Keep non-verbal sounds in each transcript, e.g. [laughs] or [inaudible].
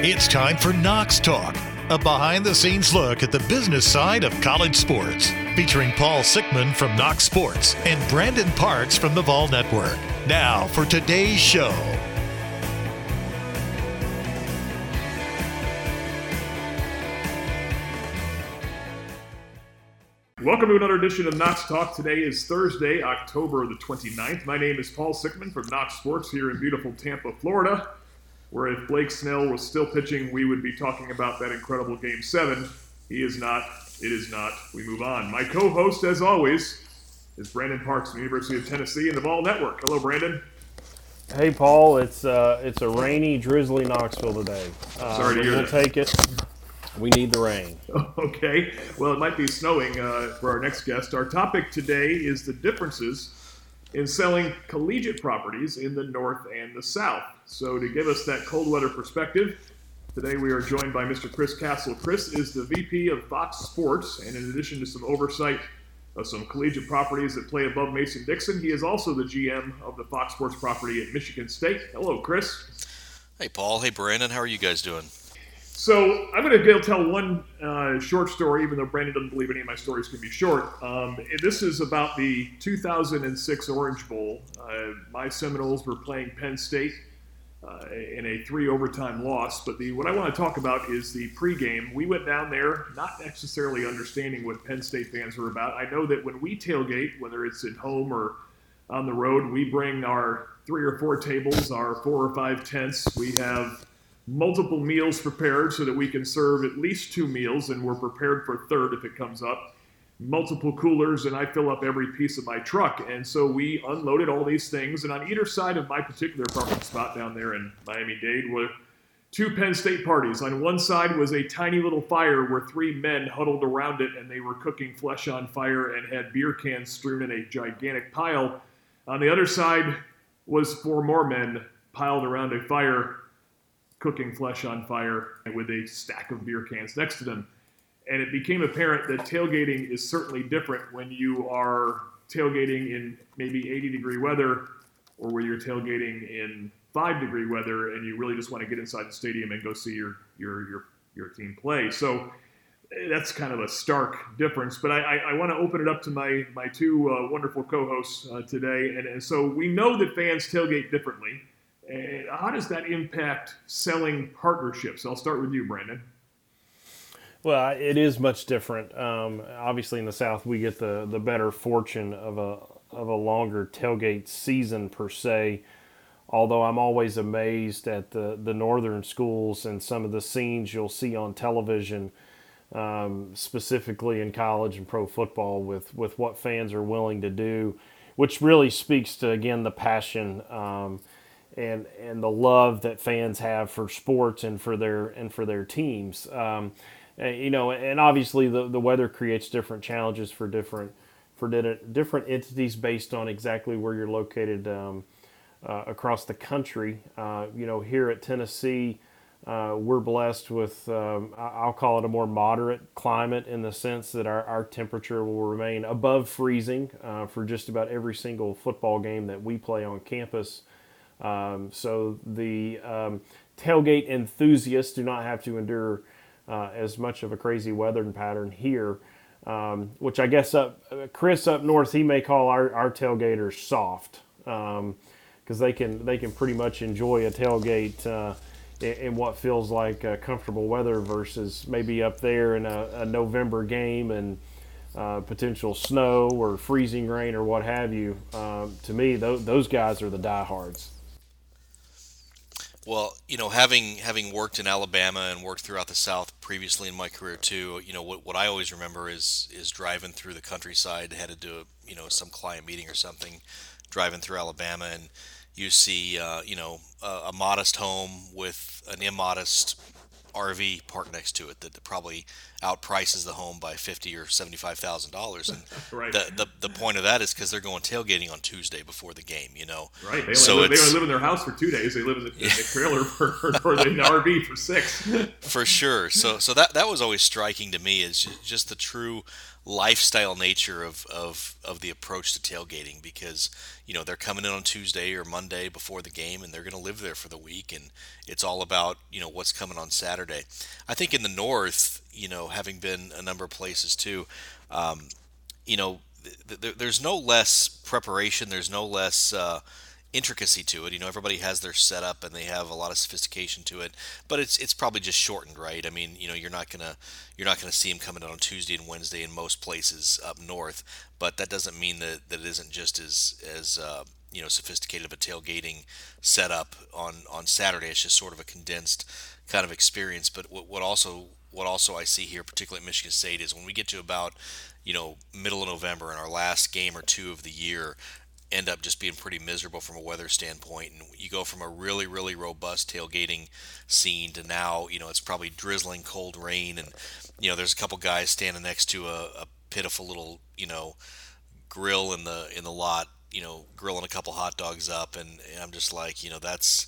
It's time for Knox Talk, a behind the scenes look at the business side of college sports, featuring Paul Sickman from Knox Sports and Brandon Parks from the Vol Network. Now for today's show. Welcome to another edition of Knox Talk. Today is Thursday, October the 29th. My name is Paul Sickman from Knox Sports here in beautiful Tampa, Florida, where if Blake Snell was still pitching, we would be talking about that incredible Game 7. He is not. It is not. We move on. My co host, as always, is Brandon Parks from the University of Tennessee and the Vol Network. Hello, Brandon. Hey Paul, it's uh, it's a rainy, drizzly Knoxville today. Uh, Sorry to hear we'll that. take it. We need the rain. [laughs] Okay. Well, it might be snowing uh, for our next guest. Our topic today is the differences in selling collegiate properties in the North and the South. So, to give us that cold weather perspective, today we are joined by Mr. Chris Castle. Chris is the VP of Fox Sports, and in addition to some oversight of some collegiate properties that play above Mason Dixon, he is also the GM of the Fox Sports property at Michigan State. Hello, Chris. Hey, Paul. Hey, Brandon. How are you guys doing? So I'm going to tell one uh, short story, even though Brandon doesn't believe any of my stories can be short. Um, this is about the 2006 Orange Bowl. Uh, my Seminoles were playing Penn State uh, in a three overtime loss. But the what I want to talk about is the pregame. We went down there not necessarily understanding what Penn State fans were about. I know that when we tailgate, whether it's at home or on the road, we bring our three or four tables, our four or five tents. We have multiple meals prepared so that we can serve at least two meals, and we're prepared for third if it comes up. Multiple coolers, and I fill up every piece of my truck. And so we unloaded all these things, and on either side of my particular parking spot down there in Miami Dade were two Penn State parties. On one side was a tiny little fire where three men huddled around it and they were cooking flesh on fire and had beer cans strewn in a gigantic pile. On the other side was four more men piled around a fire cooking flesh on fire with a stack of beer cans next to them. And it became apparent that tailgating is certainly different when you are tailgating in maybe 80 degree weather or where you're tailgating in five degree weather and you really just want to get inside the stadium and go see your your your, your team play. So eh, that's kind of a stark difference. But I, I, I want to open it up to my my two uh, wonderful co-hosts uh, today. And, and so we know that fans tailgate differently. And how does that impact selling partnerships? I'll start with you, Brandon. Well, it is much different. Um, obviously, in the South, we get the the better fortune of a of a longer tailgate season per se. Although I'm always amazed at the the northern schools and some of the scenes you'll see on television, um, specifically in college and pro football, with with what fans are willing to do, which really speaks to again the passion. Um, and and the love that fans have for sports and for their and for their teams. Um, and, you know, and obviously the, the weather creates different challenges for different for different entities based on exactly where you're located um, uh, across the country. Uh, you know, here at Tennessee, uh, we're blessed with um, I'll call it a more moderate climate in the sense that our, our temperature will remain above freezing uh, for just about every single football game that we play on campus. Um, so the um, tailgate enthusiasts do not have to endure uh, as much of a crazy weather pattern here, um, which I guess up Chris up north he may call our, our tailgaters soft because they can they can pretty much enjoy a tailgate. Uh, in, what feels like comfortable weather versus maybe up there in a, a November game and uh, potential snow or freezing rain or what have you. Um, to me, th- those guys are the diehards. Well, you know, having having worked in Alabama and worked throughout the South previously in my career too, you know, what, what I always remember is is driving through the countryside, headed to you know some client meeting or something, driving through Alabama, and you see uh, you know a, a modest home with an immodest RV parked next to it that probably outprices the home by fifty or seventy five thousand dollars. And [laughs] right. the, the the point of that is because they're going tailgating on Tuesday before the game. You know, right? They so live, they only live in their house for two days. They live in the, in the [laughs] trailer for, or the RV for six. [laughs] for sure. So so that that was always striking to me is just, just the true lifestyle nature of, of, of the approach to tailgating because you know they're coming in on Tuesday or Monday before the game and they're going to live there for the week and it's all about you know what's coming on Saturday. I think in the north, you know, having been a number of places too, um, you know, th- th- there's no less preparation. There's no less uh, intricacy to it. You know, everybody has their setup and they have a lot of sophistication to it, but it's it's probably just shortened, right? I mean, you know, you're not gonna you're not gonna see them coming out on Tuesday and Wednesday in most places up north, but that doesn't mean that that it isn't just as as uh, you know sophisticated of a tailgating setup on on Saturday. It's just sort of a condensed kind of experience. But what, what also what also I see here, particularly at Michigan State, is when we get to about you know middle of November and our last game or two of the year, end up just being pretty miserable from a weather standpoint. And you go from a really, really robust tailgating scene to now, you know, it's probably drizzling cold rain. And, you know, there's a couple guys standing next to a, a pitiful little, you know, grill in the, in the lot, you know, grilling a couple hot dogs up. And, and I'm just like, you know, that's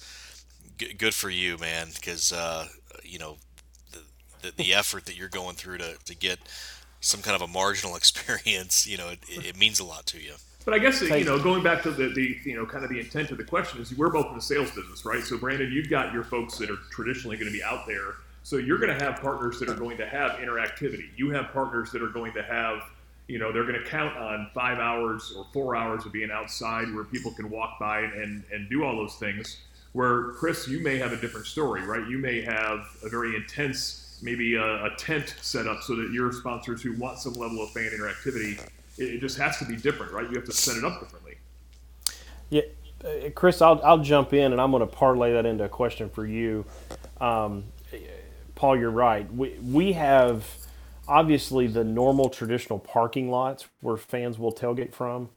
g- good for you, man. Cause, uh, you know, the, the, the effort that you're going through to, to get some kind of a marginal [laughs] experience, you know, it, it means a lot to you. But I guess you know, going back to the, the you know kind of the intent of the question is we're both in the sales business, right? So Brandon, you've got your folks that are traditionally going to be out there. So you're going to have partners that are going to have interactivity. You have partners that are going to have, you know, they're going to count on five hours or four hours of being outside where people can walk by and, and do all those things. Where Chris, you may have a different story, right? You may have a very intense, maybe a, a tent set up so that your sponsors who want some level of fan interactivity it just has to be different, right? You have to set it up differently. Yeah, uh, Chris, I'll, I'll jump in and I'm going to parlay that into a question for you. Um, Paul, you're right. We, we have obviously the normal traditional parking lots where fans will tailgate from.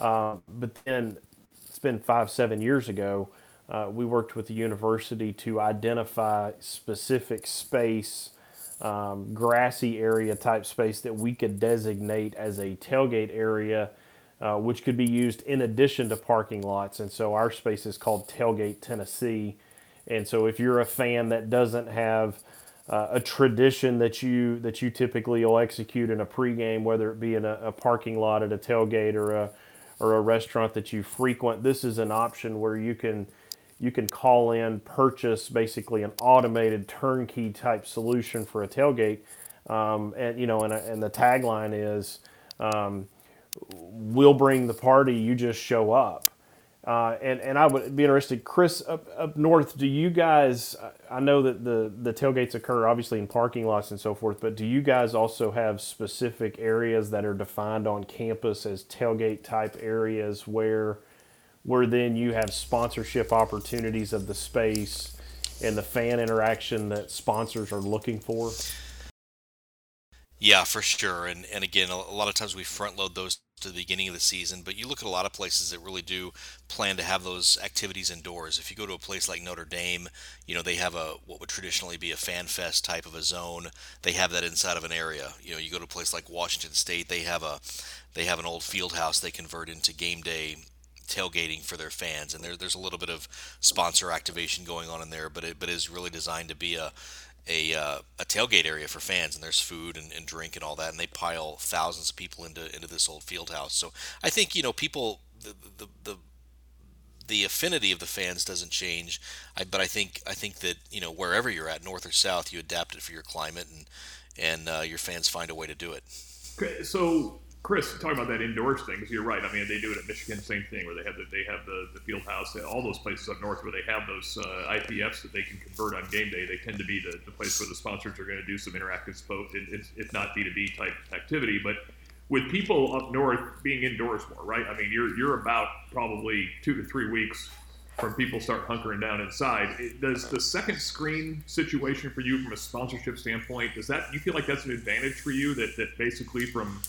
Uh, but then it's been five, seven years ago. Uh, we worked with the university to identify specific space um, grassy area type space that we could designate as a tailgate area, uh, which could be used in addition to parking lots. And so our space is called Tailgate Tennessee. And so if you're a fan that doesn't have uh, a tradition that you that you typically will execute in a pregame, whether it be in a, a parking lot at a tailgate or a or a restaurant that you frequent, this is an option where you can you can call in, purchase basically an automated turnkey type solution for a tailgate. Um, and you know, and, and the tagline is, um, "We'll bring the party. You just show up." Uh, and and I would be interested, Chris, up, up north. Do you guys? I know that the the tailgates occur obviously in parking lots and so forth, but do you guys also have specific areas that are defined on campus as tailgate type areas where where then you have sponsorship opportunities of the space and the fan interaction that sponsors are looking for? Yeah, for sure. And and again, a lot of times we front load those to the beginning of the season, but you look at a lot of places that really do plan to have those activities indoors. If you go to a place like Notre Dame, you know, they have a what would traditionally be a fan fest type of a zone. They have that inside of an area. You know, you go to a place like Washington State, they have a they have an old field house they convert into game day tailgating for their fans, and there, there's a little bit of sponsor activation going on in there, but it but is really designed to be a a, uh, a tailgate area for fans, and there's food and, and, drink and all that, and they pile thousands of people into into this old field house. So I think you know people the the, the the affinity of the fans doesn't change, I, but I think I think that you know wherever you're at, north or south, you adapt it for your climate, and and uh, your fans find a way to do it. Okay, so Chris, talking about that indoors thing, because you're right. I mean, they do it at Michigan, same thing, where they have the they have the, the field house, all those places up north where they have those uh, IPFs that they can convert on game day. They tend to be the, the place where the sponsors are going to do some interactive, if not B2B type activity. But with people up north being indoors more, right? I mean, you're you're about probably two to three weeks from people start hunkering down inside. It, does the second screen situation for you from a sponsorship standpoint, does that you feel like that's an advantage for you that, that basically from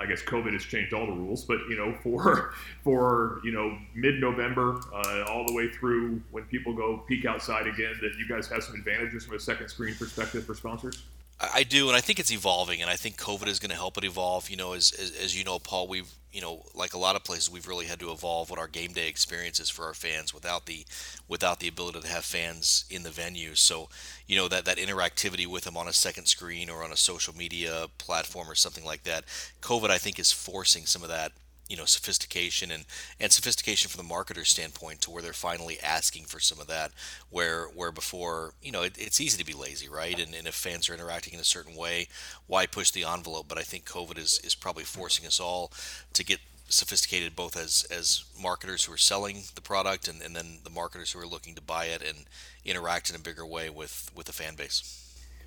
I guess COVID has changed all the rules, but you know, [laughs] for for you know mid-November uh, all the way through when people go peek outside again, that you guys have some advantages from a second screen perspective for sponsors. I do, and I think it's evolving, and I think COVID is going to help it evolve. You know, as, as, as you know, Paul, we've you know, like a lot of places, we've really had to evolve what our game day experience is for our fans without the without the ability to have fans in the venue. So, you know, that that interactivity with them on a second screen or on a social media platform or something like that. COVID, I think, is forcing some of that you know sophistication and and sophistication from the marketer standpoint to where they're finally asking for some of that where where before you know it, it's easy to be lazy right? And, and if fans are interacting in a certain way why push the envelope? But i think covid is is probably forcing us all to get sophisticated both as as marketers who are selling the product and, and then the marketers who are looking to buy it and interact in a bigger way with with the fan base.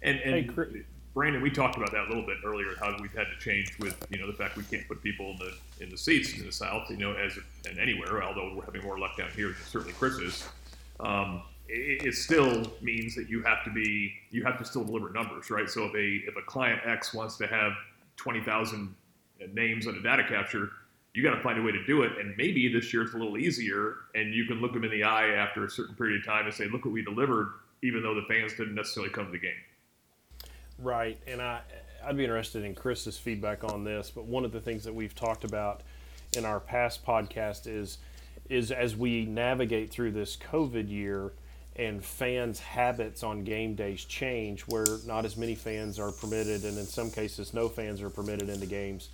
And, and hey, Brandon, we talked about that a little bit earlier. How we've had to change with you know the fact we can't put people in the in the seats in the South, you know, as and anywhere. Although we're having more luck down here certainly Chris is. Um, it, it, still means that you have to be you have to still deliver numbers, right? So if a if a client X wants to have twenty thousand names on a data capture, you got to find a way to do it. And maybe this year it's a little easier, and you can look them in the eye after a certain period of time and say, "Look what we delivered," even though the fans didn't necessarily come to the game. Right, and I I'd be interested in Chris's feedback on this. But one of the things that we've talked about in our past podcast is is as we navigate through this COVID year and fans' habits on game days change, where not as many fans are permitted, and in some cases, no fans are permitted into games.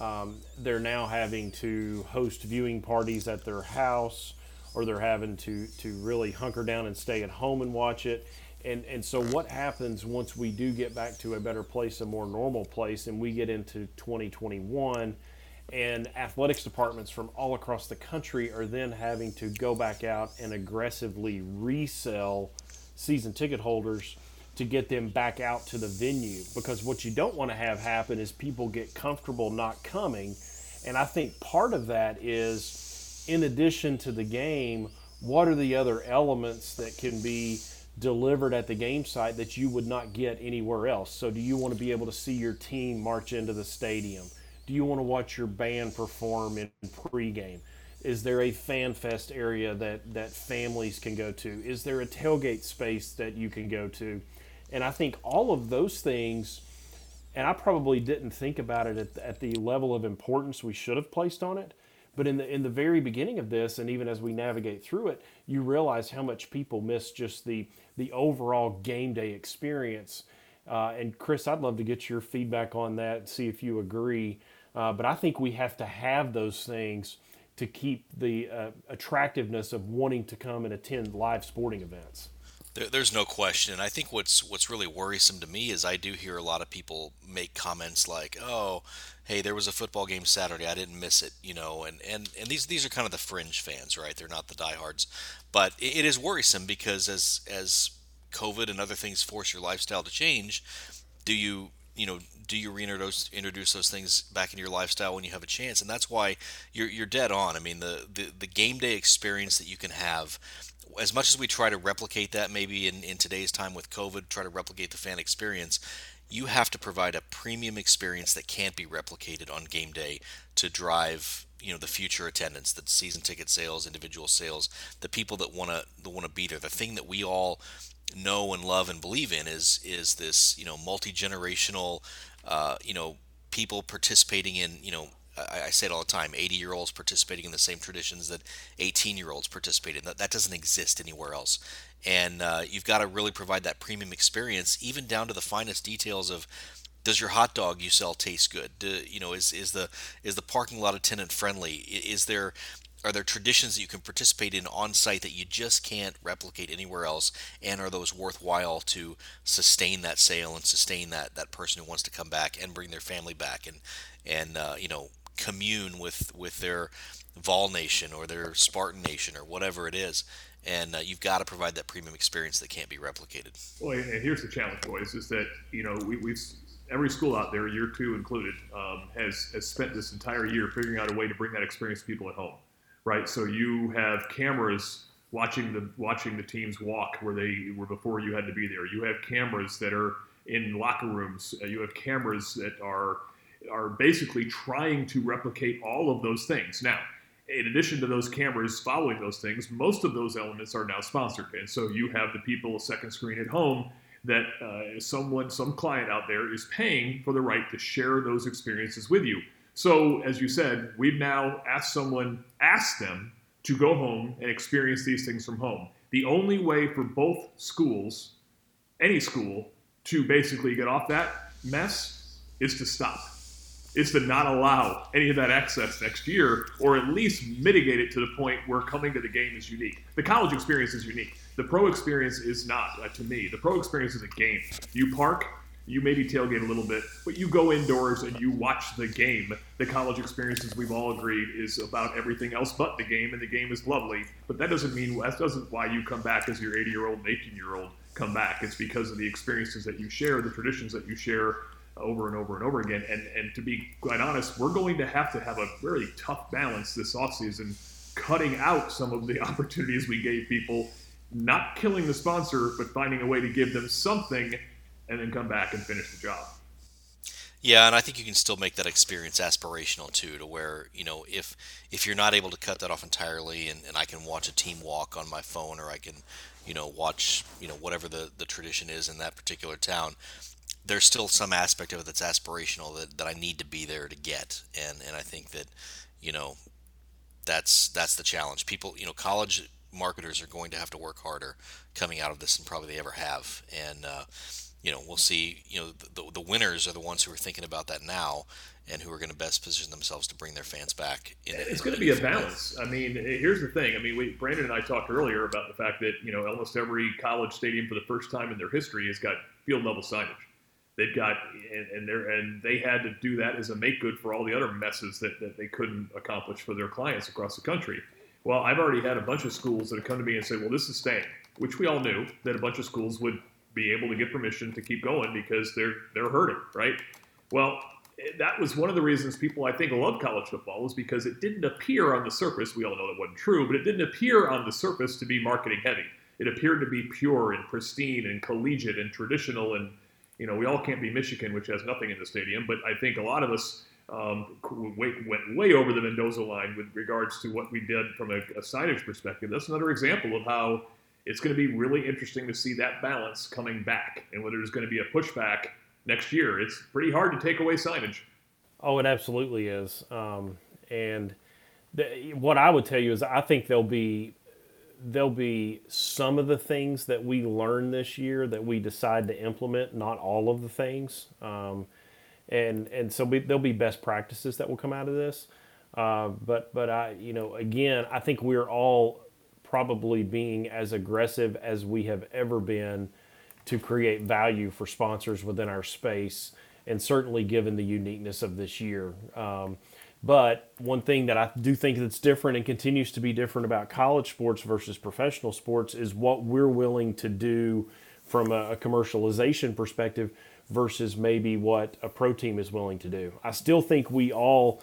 Um, they're now having to host viewing parties at their house, or they're having to to really hunker down and stay at home and watch it and and so what happens once we do get back to a better place a more normal place and we get into 2021 and athletics departments from all across the country are then having to go back out and aggressively resell season ticket holders to get them back out to the venue. Because what you don't want to have happen is people get comfortable not coming. And i think part of that is in addition to the game what are the other elements that can be delivered at the game site that you would not get anywhere else. So, do you want to be able to see your team march into the stadium? Do you want to watch your band perform in pregame? Is there a fan fest area that, that families can go to? Is there a tailgate space that you can go to? And I think all of those things, and I probably didn't think about it at, at the level of importance we should have placed on it but in the in the very beginning of this, and even as we navigate through it, you realize how much people miss just the the overall game day experience. Uh, and Chris, I'd love to get your feedback on that, see if you agree. Uh, but I think we have to have those things to keep the uh, attractiveness of wanting to come and attend live sporting events. There, there's no question. I think what's what's really worrisome to me is I do hear a lot of people make comments like, "Oh, hey, there was a football game Saturday. I didn't miss it, you know. And, and, and these these are kind of the fringe fans, right? They're not the diehards, but it, it is worrisome because as as COVID and other things force your lifestyle to change, do you you know do you reintroduce introduce those things back into your lifestyle when you have a chance? And that's why you're you're dead on. I mean, the the, the game day experience that you can have as much as we try to replicate that maybe in, in today's time with COVID, try to replicate the fan experience, you have to provide a premium experience that can't be replicated on game day to drive you know the future attendance the season ticket sales individual sales the people that want to want to be there the thing that we all know and love and believe in is is this you know multi-generational uh, you know people participating in you know I, I, say it all the time 80 year olds participating in the same traditions that 18 year olds participate in that, that doesn't exist anywhere else and uh, you've got to really provide that premium experience, even down to the finest details of does your hot dog you sell taste good? Do, you know, is is the is the parking lot attendant friendly? Is there are there traditions that you can participate in on site that you just can't replicate anywhere else? And are those worthwhile to sustain that sale and sustain that that person who wants to come back and bring their family back and and uh, you know commune with with their vol nation or their spartan nation or whatever it is? And uh, you've got to provide that premium experience that can't be replicated. Well, and here's the challenge, boys: is that you know we, have every school out there, year two included, um, has has spent this entire year figuring out a way to bring that experience to people at home, right? So you have cameras watching the watching the teams walk where they were before you had to be there. You have cameras that are in locker rooms. Uh, you have cameras that are are basically trying to replicate all of those things. Now, in addition to those cameras following those things, most of those elements are now sponsored. And so you have the people a second screen at home that uh, someone, some client out there is paying for the right to share those experiences with you. So, as you said, we've now asked someone, asked them to go home and experience these things from home. The only way for both schools, any school, to basically get off that mess is to stop is to not allow any of that access next year, or at least mitigate it to the point where coming to the game is unique. The college experience is unique. The pro experience is not, uh, to me. The pro experience is a game. You park, you maybe tailgate a little bit, but you go indoors and you watch the game. The college experience, as we've all agreed, is about everything else but the game, and the game is lovely. But that doesn't mean that doesn't why you come back as your 80 year old and 18 year old come back. It's because of the experiences that you share, the traditions that you share, over and over and over again. And and to be quite honest, we're going to have to have a very tough balance this offseason, cutting out some of the [laughs] opportunities we gave people, not killing the sponsor, but finding a way to give them something and then come back and finish the job. Yeah, and I think you can still make that experience aspirational too, to where you know if if you're not able to cut that off entirely, and, and I can watch a team walk on my phone, or I can, you know, watch you know whatever the the tradition is in that particular town there's still some aspect of it that's aspirational that, that I need to be there to get. And, and I think that, you know, that's, that's the challenge. People, you know, college marketers are going to have to work harder coming out of this than probably they ever have. And, uh, you know, we'll see, you know, the, the winners are the ones who are thinking about that now and who are going to best position themselves to bring their fans back. In, it's going to be a balance. I mean, eh, here's the thing. I mean, we, Brandon and I talked earlier about the fact that, you know, almost every college stadium for the first time in their history has got field level signage. They've got and, and they and they had to do that as a make good for all the other messes that, that they couldn't accomplish for their clients across the country. Well, I've already had a bunch of schools that have come to me and said, "Well, this is staying," which we all knew that a bunch of schools would be able to get permission to keep going because they're they're hurting, right? Well, that was one of the reasons people I think love college football was because it didn't appear on the surface. We all know that wasn't true, but it didn't appear on the surface to be marketing heavy. It appeared to be pure and pristine and collegiate and traditional and you know, we all can't be Michigan, which has nothing in the stadium, but I think a lot of us um, went way over the Mendoza line with regards to what we did from a, a signage perspective. That's another example of how it's going to be really interesting to see that balance coming back and whether there's going to be a pushback next year. It's pretty hard to take away signage. Oh, it absolutely is. Um, and the, what I would tell you is I think there'll be there'll be some of the things that we learn this year that we decide to implement, not all of the things. Um, and and so we, there'll be best practices that will come out of this. Uh, but but I you know again I think we're all probably being as aggressive as we have ever been to create value for sponsors within our space, and certainly given the uniqueness of this year. Um, but one thing that I do think that's different and continues to be different about college sports versus professional sports is what we're willing to do from a, commercialization perspective versus maybe what a pro team is willing to do. I still think we all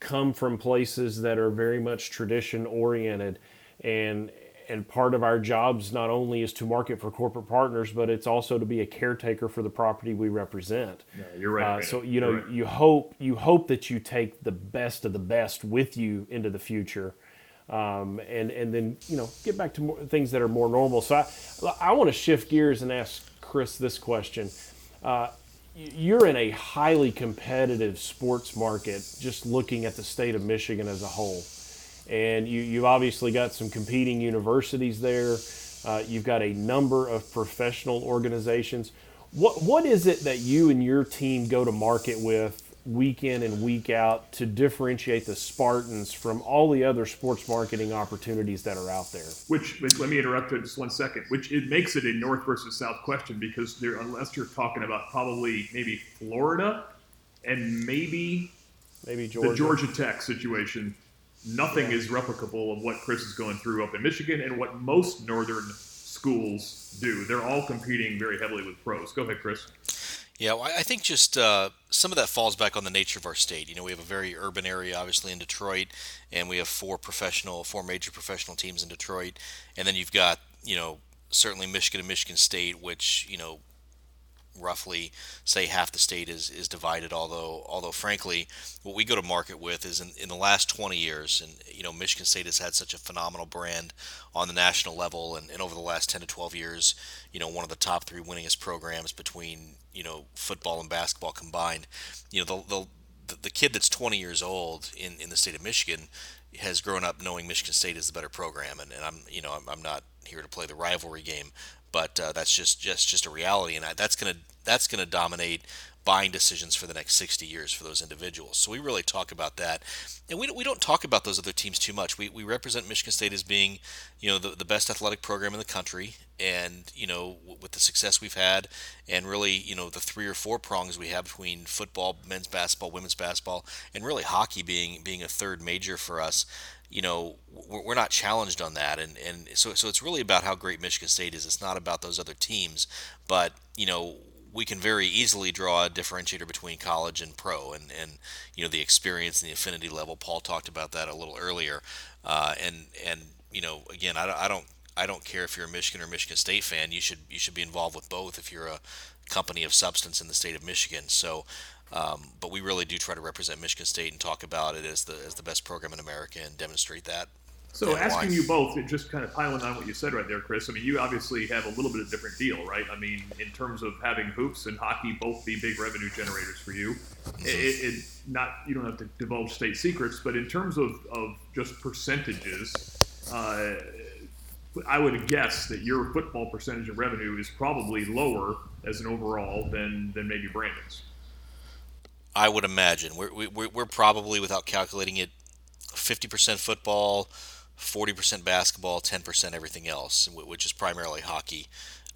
come from places that are very much tradition oriented and and part of our jobs not only is to market for corporate partners, but it's also to be a caretaker for the property we represent. Yeah, you're right. Uh, so you know, right. you hope you hope that you take the best of the best with you into the future, um, and and then you know get back to more, things that are more normal. So I I want to shift gears and ask Chris this question. Uh, you're in a highly competitive sports market, just looking at the state of Michigan as a whole and you, you've obviously got some competing universities there. Uh, you've got a number of professional organizations. What what is it that you and your team go to market with week in and week out to differentiate the Spartans from all the other sports marketing opportunities that are out there? Which let me interrupt for just one second. Which it makes it a North versus South question because there, unless you're talking about probably maybe Florida and maybe maybe Georgia. the Georgia Tech situation nothing is replicable of what Chris is going through up in Michigan and what most northern schools do. They're all competing very heavily with pros. Go ahead, Chris. Yeah, well, I think just uh, some of that falls back on the nature of our state. You know, we have a very urban area, obviously in Detroit, and we have four professional, four major professional teams in Detroit, and then you've got, you know, certainly Michigan and Michigan State, which you know roughly say half the state is, is divided. Although although frankly, what we go to market with is in, in the last 20 years, and you know Michigan State has had such a phenomenal brand on the national level, and, and over the last 10 to 12 years, you know one of the top three winningest programs between you know football and basketball combined. You know the the, the kid that's 20 years old in, in the state of Michigan has grown up knowing Michigan State is the better program, and, and I'm you know I'm, I'm not here to play the rivalry game, but uh, that's just just just a reality, and I, that's gonna that's gonna dominate buying decisions for the next 60 years for those individuals. So we really talk about that. And we don't, we don't talk about those other teams too much. We, we represent Michigan State as being, you know, the, the best athletic program in the country. And, you know, with the success we've had and really, you know, the three or four prongs we have between football, men's basketball, women's basketball, and really hockey being, being a third major for us, you know, we're not challenged on that. And, and so, so it's really about how great Michigan State is. It's not about those other teams. But, you know, we can very easily draw a differentiator between college and pro, and, and you know the experience and the affinity level. Paul talked about that a little earlier, uh, and and you know again, I, I don't I don't care if you're a Michigan or Michigan State fan. You should you should be involved with both if you're a company of substance in the state of Michigan. So, um, but we really do try to represent Michigan State and talk about it as the as the best program in America and demonstrate that. So asking you both, just kind of piling on what you said right there, Chris. I mean, you obviously have a little bit of a different deal, right? I mean, in terms of having hoops and hockey both be big revenue generators for you, mm-hmm. it, it, not you don't have to divulge state secrets, but in terms of, of just percentages, uh, I would guess that your football percentage of revenue is probably lower as an overall than than maybe Brandon's. I would imagine we're we, we're probably without calculating it, fifty percent football 40% basketball, 10% everything else, which is primarily hockey,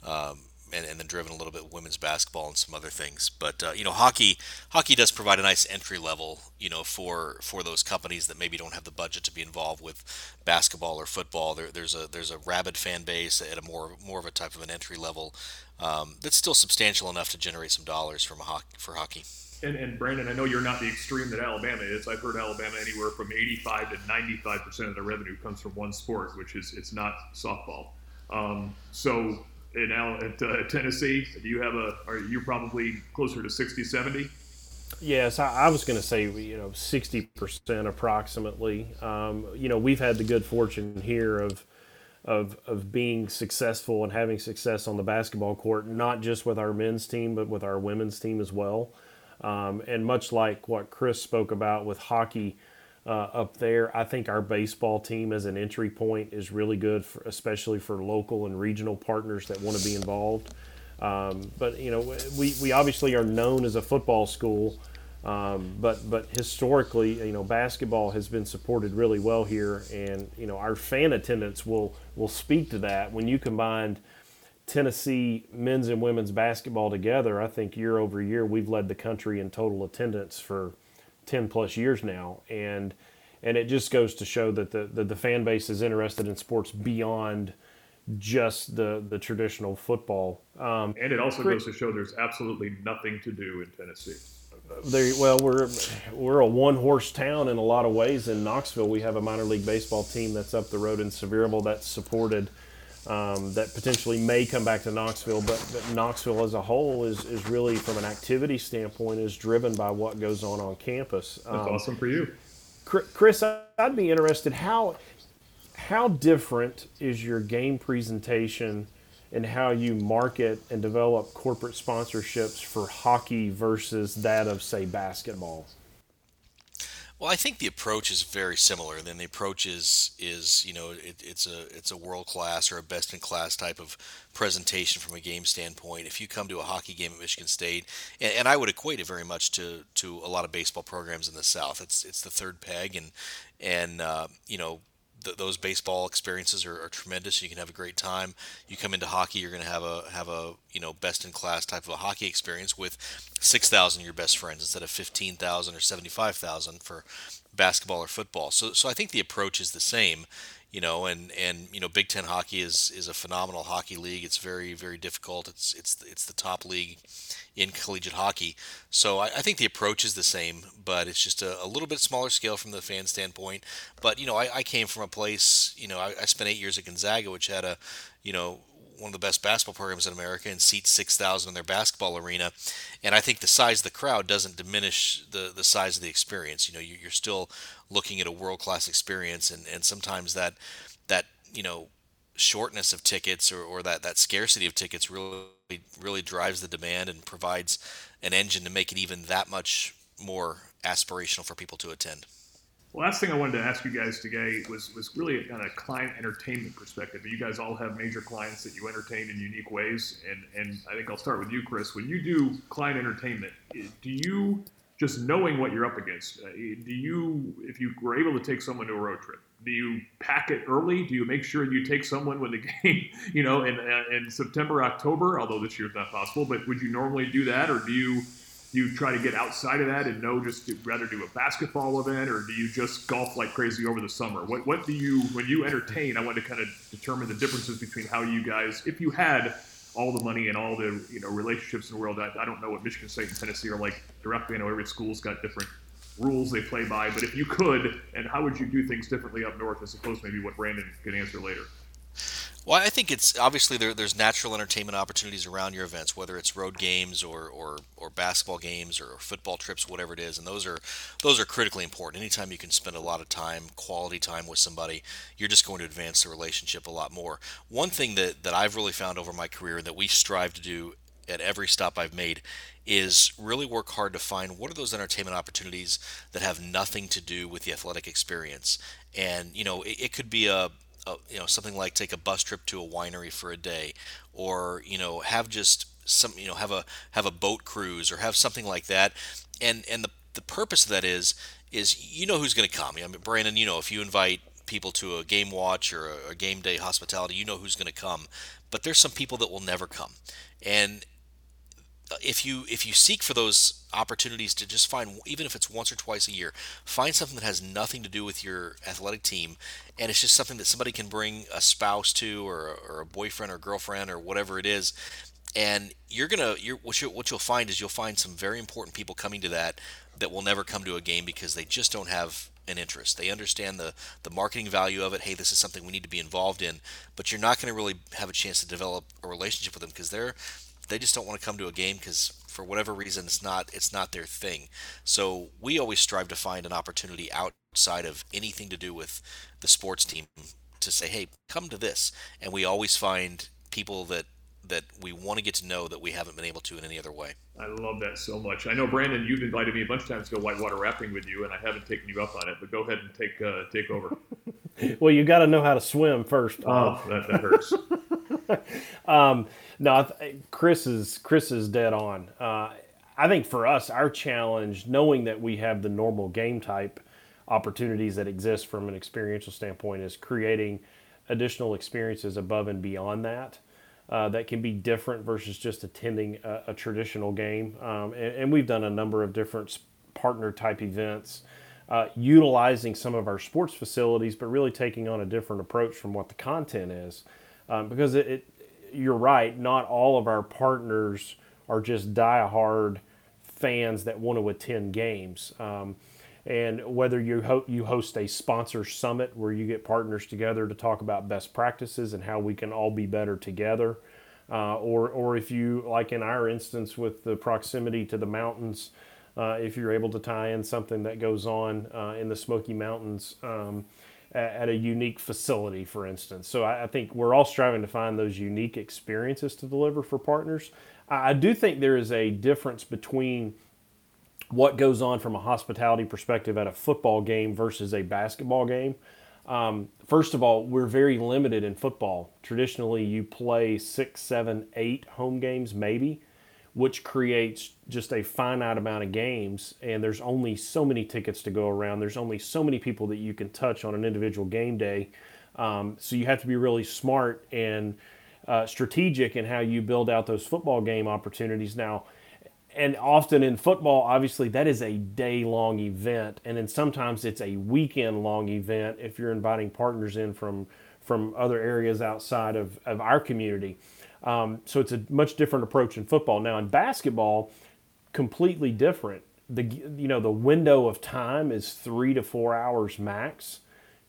um, and, and, then driven a little bit women's basketball and some other things. But uh, you know, hockey hockey does provide a nice entry level, you know, for for those companies that maybe don't have the budget to be involved with basketball or football. There, there's a there's a rabid fan base at a more more of a type of an entry level um, that's still substantial enough to generate some dollars from a ho- for hockey and, and Brandon, I know you're not the extreme that Alabama is. I've heard Alabama anywhere from 85 to 95 percent of their revenue comes from one sport, which is it's not softball. Um, so in at uh, Tennessee, do you have a? Are you probably closer to 60, 70? Yes, I, I was going to say you know 60 percent approximately. Um, you know we've had the good fortune here of of of being successful and having success on the basketball court, not just with our men's team, but with our women's team as well. Um, and much like what Chris spoke about with hockey uh, up there, I think our baseball team as an entry point is really good, for, especially for local and regional partners that want to be involved. Um, but you know, we, we obviously are known as a football school, um, but but historically, you know, basketball has been supported really well here, and you know, our fan attendance will will speak to that. When you combined Tennessee men's and women's basketball together, I think year over year we've led the country in total attendance for 10 plus years now. And and it just goes to show that the, the, the fan base is interested in sports beyond just the, the traditional football. Um, and it also goes to show there's absolutely nothing to do in Tennessee. There, well, we're we're a one horse town in a lot of ways. In Knoxville, we have a minor league baseball team that's up the road in Sevierville that's supported um, that potentially may come back to Knoxville, but, but, Knoxville as a whole is, is really, from an activity standpoint, is driven by what goes on on campus. That's um, awesome for you, Chris. I'd be interested how how different is your game presentation and how you market and develop corporate sponsorships for hockey versus that of say basketball. Well, I think the approach is very similar. And then the approach is is you know it, it's a it's a world class or a best in class type of presentation from a game standpoint. If you come to a hockey game at Michigan State, and, and I would equate it very much to to a lot of baseball programs in the South. It's it's the third peg, and and uh, you know th- those baseball experiences are, are, tremendous. You can have a great time. You come into hockey, you're going to have a have a you know best in class type of a hockey experience with six thousand of your best friends instead of fifteen thousand or seventy five thousand for basketball or football. So so I think the approach is the same you know, and and you know, Big Ten hockey is is a phenomenal hockey league. It's very very difficult. It's it's it's the top league in collegiate hockey. So I, I think the approach is the same, but it's just a, a, little bit smaller scale from the fan standpoint. But you know, I, I came from a place. You know, I, I spent eight years at Gonzaga, which had a, you know, one of the best basketball programs in America and seats 6,000 in their basketball arena. And I think the size of the crowd doesn't diminish the, the size of the experience. You know, you're still looking at a world class experience, and, and sometimes that that you know shortness of tickets or, or that, that scarcity of tickets really really drives the demand and provides an engine to make it even that much more aspirational for people to attend. Last thing I wanted to ask you guys today was was really on a client entertainment perspective. You guys all have major clients that you entertain in unique ways, and and I think I'll start with you, Chris. When you do client entertainment, do you just knowing what you're up against? Uh, do you, if you were able to take someone to a road trip, do you pack it early? Do you make sure you take someone when the [laughs] game, you know, in, uh, in September, October, although this year is not possible, but would you normally do that? Or do you, do you try to get outside of that and know just to rather do a basketball event or do you just golf like crazy over the summer? What, what do you, when you entertain, I want to kind of determine the differences between how you guys, if you had all the money and all the, you know, relationships in the world, I, I don't know what Michigan State and Tennessee are like directly. I know every school's got different rules they play by. But if you could, and how would you do things differently up north as opposed to maybe what Brandon can answer later? Well, I think it's obviously there, there's natural entertainment opportunities around your events, whether it's road games or, or, or basketball games or football trips, whatever it is, and those are those are critically important. Anytime you can spend a lot of time, quality time with somebody, you're just going to advance the relationship a lot more. One thing that, that I've really found over my career and that we strive to do at every stop I've made is really work hard to find what are those entertainment opportunities that have nothing to do with the athletic experience. And you know, it, it could be a, a, you know something like take a bus trip to a winery for a day, or you know have just some you know have a have a boat cruise or have something like that. And and the the purpose of that is is you know who's going to come. I mean, Brandon, you know if you invite people to a game watch or a, a game day hospitality, you know who's going to come. But there's some people that will never come, and if you if you seek for those opportunities to just find even if it's once or twice a year find something that has nothing to do with your athletic team and it's just something that somebody can bring a spouse to or, or a boyfriend or girlfriend or whatever it is and you're gonna you're what, you what you'll find is you'll find some very important people coming to that that will never come to a game because they just don't have an interest. They understand the the marketing value of it. Hey, this is something we need to be involved in, but you're not going to really have a chance to develop a relationship with them because they're they just don't want to come to a game because for whatever reason it's not it's not their thing. So we always strive to find an opportunity outside of anything to do with the sports team to say, hey, come to this, and we always find people that that we want to get to know that we haven't been able to in any other way. I love that so much. I know Brandon, you've invited me a bunch of times to go whitewater rafting with you, and I haven't taken you up on it. But go ahead and take uh, take over. [laughs] well, you got to know how to swim first. Oh, that, that hurts. [laughs] [laughs] um, no, Chris is Chris is dead on. Uh, I think for us, our challenge, knowing that we have the normal game type opportunities that exist from an experiential standpoint, is creating additional experiences above and beyond that. Uh, that can be different versus just attending a, a traditional game. Um, and, and, we've done a number of different partner type events, uh, utilizing some of our sports facilities, but really taking on a different approach from what the content is. Um, because it, it, you're right, not all of our partners are just die-hard fans that want to attend games. Um, and whether you ho- you host a sponsor summit where you get partners together to talk about best practices and how we can all be better together, uh, or or if you like in our instance with the proximity to the mountains, uh, if you're able to tie in something that goes on uh, in the Smoky Mountains. Um, at a unique facility, for instance. So I, think we're all striving to find those unique experiences to deliver for partners. I do think there is a difference between what goes on from a hospitality perspective at a football game versus a basketball game. Um, first of all, we're very limited in football. Traditionally, you play six, seven, eight home games, maybe which creates just a finite amount of games and there's only so many tickets to go around. There's only so many people that you can touch on an individual game day. Um, so you have to be really smart and uh, strategic in how you build out those football game opportunities. Now and often in football obviously that is a day long event and then sometimes it's a weekend long event if you're inviting partners in from from other areas outside of, of our community um, so it's a much different approach in football. Now in basketball, completely different. The you know the window of time is three to four hours max.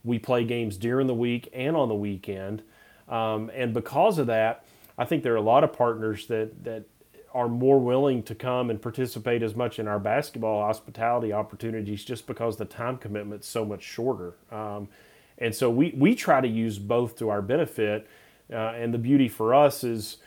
We play games during the week and on the weekend, um, and because of that, I think there are a lot of partners that that are more willing to come and participate as much in our basketball hospitality opportunities just because the time commitment's so much shorter. Um, and so we, we try to use both to our benefit. Uh, and the beauty for us is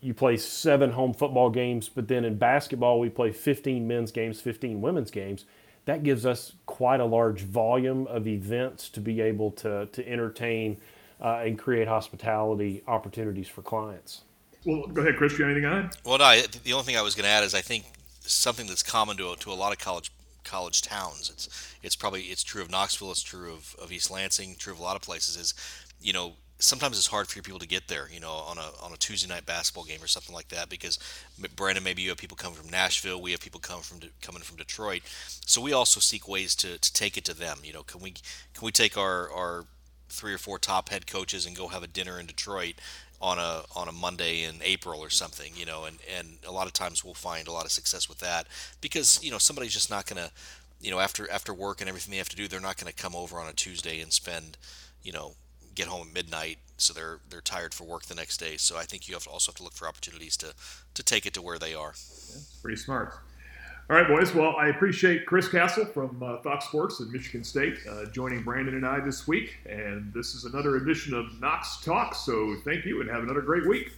you play seven home football games, but then in basketball, we play 15 men's games, 15 women's games. That gives us quite a large volume of events to be able to, to entertain uh, and create hospitality opportunities for clients. Well, go ahead, Chris. You have anything on? Well, no. The only thing I was going to add is I think something that's common to to a lot of college college towns. It's it's probably it's true of Knoxville. It's true of, of East Lansing. True of a lot of places. Is you know sometimes it's hard for your people to get there, you know, on a on a Tuesday night basketball game or something like that. Because Brandon, maybe you have people coming from Nashville, we have people coming from coming from Detroit, so we also seek ways to, to take it to them. You know, can we can we take our our three or four top head coaches and go have a dinner in Detroit on a on a Monday in April or something, you know, and and a lot of times we'll find a lot of success with that because you know somebody's just not to, you know, after after work and everything they have to do, they're not to come over on a Tuesday and spend, you know, get home at midnight, so they're they're tired for work the next day. So I think you have to also have to look for opportunities to to take it to where they are. Yeah, pretty smart. All right, boys. Well, I appreciate Chris Castle from uh, Fox Sports in Michigan State uh, joining Brandon and I this week. And this is another edition of Knox Talk. So thank you and have another great week.